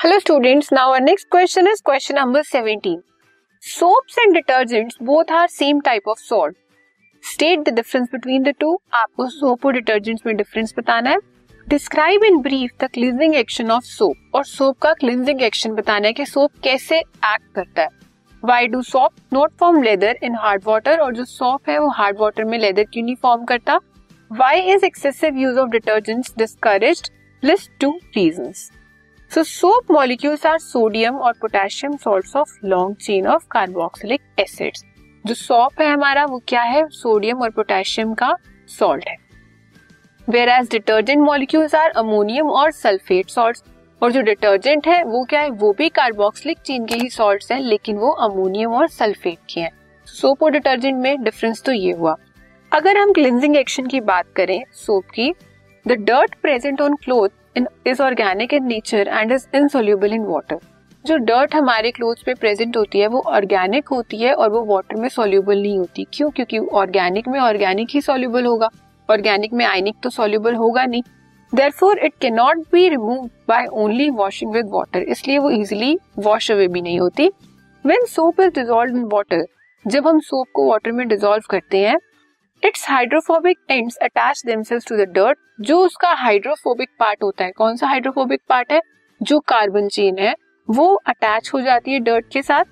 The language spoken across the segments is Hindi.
Hello students, now our next question is question number 17. Soaps and detergents both are same type of salt. State the difference between the two. आपको सोप और डिटर्जेंट्स में डिफरेंस बताना है. Describe in brief the cleansing action of soap और सोप का क्लींजिंग एक्शन बताना है कि सोप कैसे एक्ट करता है. Why do soap not form lather in hard water और जो सॉप है वो हार्ड वाटर में लेदर क्यों नहीं फॉर्म करता? Why is excessive use of detergents discouraged list two reasons so soap molecules are sodium और potassium salts of long chain of carboxylic acids जो सॉप है हमारा, वो क्या है? सोडियम और पोटेशियम का सॉल्ट है। Whereas detergent molecules are ammonium और सल्फेट सॉल्ट्स और जो डिटर्जेंट है, वो क्या है? वो भी कार्बोक्सिलिक चेन के ही सॉल्ट्स है, लेकिन वो अमोनियम और सल्फेट के हैं। सोप और डिटर्जेंट में डिफरेंस तो ये हुआ। अगर हम क्लिनजिंग एक्शन की बात करें सोप की the dirt present on cloth is organic in nature and is insoluble in water जो डर्ट हमारे क्लोथ्स पे प्रेजेंट होती है, वो ऑर्गेनिक होती है और वो वाटर में सोल्यूबल नहीं होती। क्यों? क्योंकि ऑर्गेनिक में ऑर्गेनिक ही सोल्यूबल होगा। ऑर्गेनिक में आयनिक तो सोल्यूबल होगा नहीं। Therefore it can not be remove by only washing with water इसलिए वो इजिली वॉश अवे भी नहीं होती। When soap is dissolve in water जब हम सोप को वाटर में डिजोल्व करते हैं its hydrophobic ends attach themselves to the dirt जो उसका हाइड्रोफोबिक पार्ट होता है, कौन सा हाइड्रोफोबिक पार्ट है? जो कार्बन चेन है, वो अटैच हो जाती है डर्ट के साथ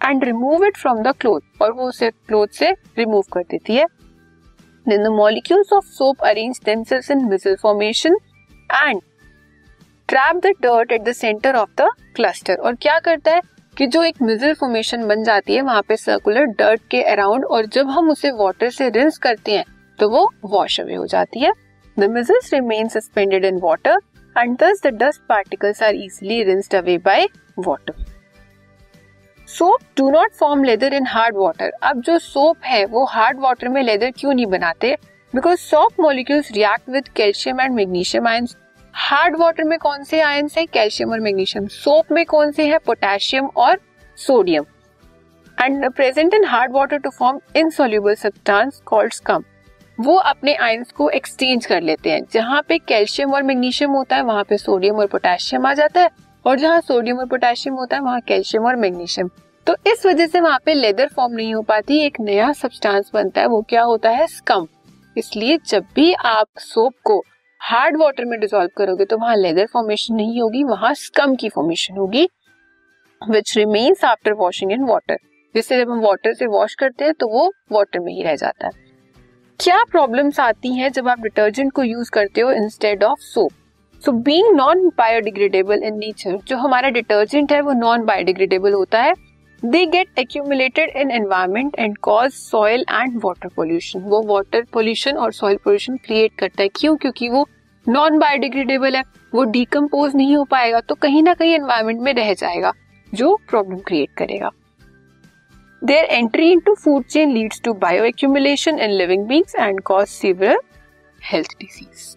and remove it from the cloth और वो उसे क्लोथ से रिमूव कर देती है। Then the molecules of soap arrange themselves in micelle formation and trap the dirt at the centre of the cluster और क्या करता है? कि जो एक मिजल फॉर्मेशन बन जाती है, वहाँ पे सर्कुलर डर्ट के अराउंड और जब हम उसे वाटर से रिंस करते हैं तो वो वॉश अवे हो जाती है। The micelles remain suspended in water and thus the dust particles are easily rinsed away by water soap do not form lather in hard water अब जो सोप है, वो हार्ड वाटर में लेदर क्यों नहीं बनाते? Because soap molecules react with calcium and magnesium ions hard water में कौन से आयन है? कैल्शियम और मैग्नीशियम। सोप में कौन से है? पोटेशियम और sodium. And present in hard water to form insoluble substance called scum. वो अपने आयंस को एक्सचेंज कर लेते हैं। जहाँ पे कैल्शियम और मैग्नीशियम होता है, वहाँ पे सोडियम और पोटेशियम आ जाता है। और जहाँ सोडियम और पोटेशियम होता है, वहाँ कैल्शियम और मैग्नीशियम। तो इस वजह से वहाँ पे लेदर फॉर्म नहीं हो पाती। एक नया सब्सटेंस बनता है। वो क्या होता है? स्कम। इसलिए जब भी आप सोप को हार्ड वाटर में डिजोल्व करोगे तो वहाँ लेदर फॉर्मेशन नहीं होगी, वहाँ स्कम की फॉर्मेशन होगी which remains after washing in water जिससे जब हम वाटर से वॉश करते हैं तो वो वाटर में ही रह जाता है। क्या प्रॉब्लम्स आती हैं जब आप डिटर्जेंट को यूज़ करते हो instead of soap so being non biodegradable in nature जो हमारा डिटर्जेंट है वो नॉन बायोडिग्रेडेबल होता है। They get accumulated in environment and cause soil and water pollution वो वाटर पोल्यूशन और सॉइल पोल्यूशन क्रिएट करता है। क्यों? क्योंकि वो नॉन बायोडिग्रेडेबल है। वो डिकम्पोज नहीं हो पाएगा तो कहीं ना कहीं एनवायरमेंट में रह जाएगा, जो प्रॉब्लम क्रिएट करेगा। Their entry into food chain leads to bio accumulation in living beings and cause severe health disease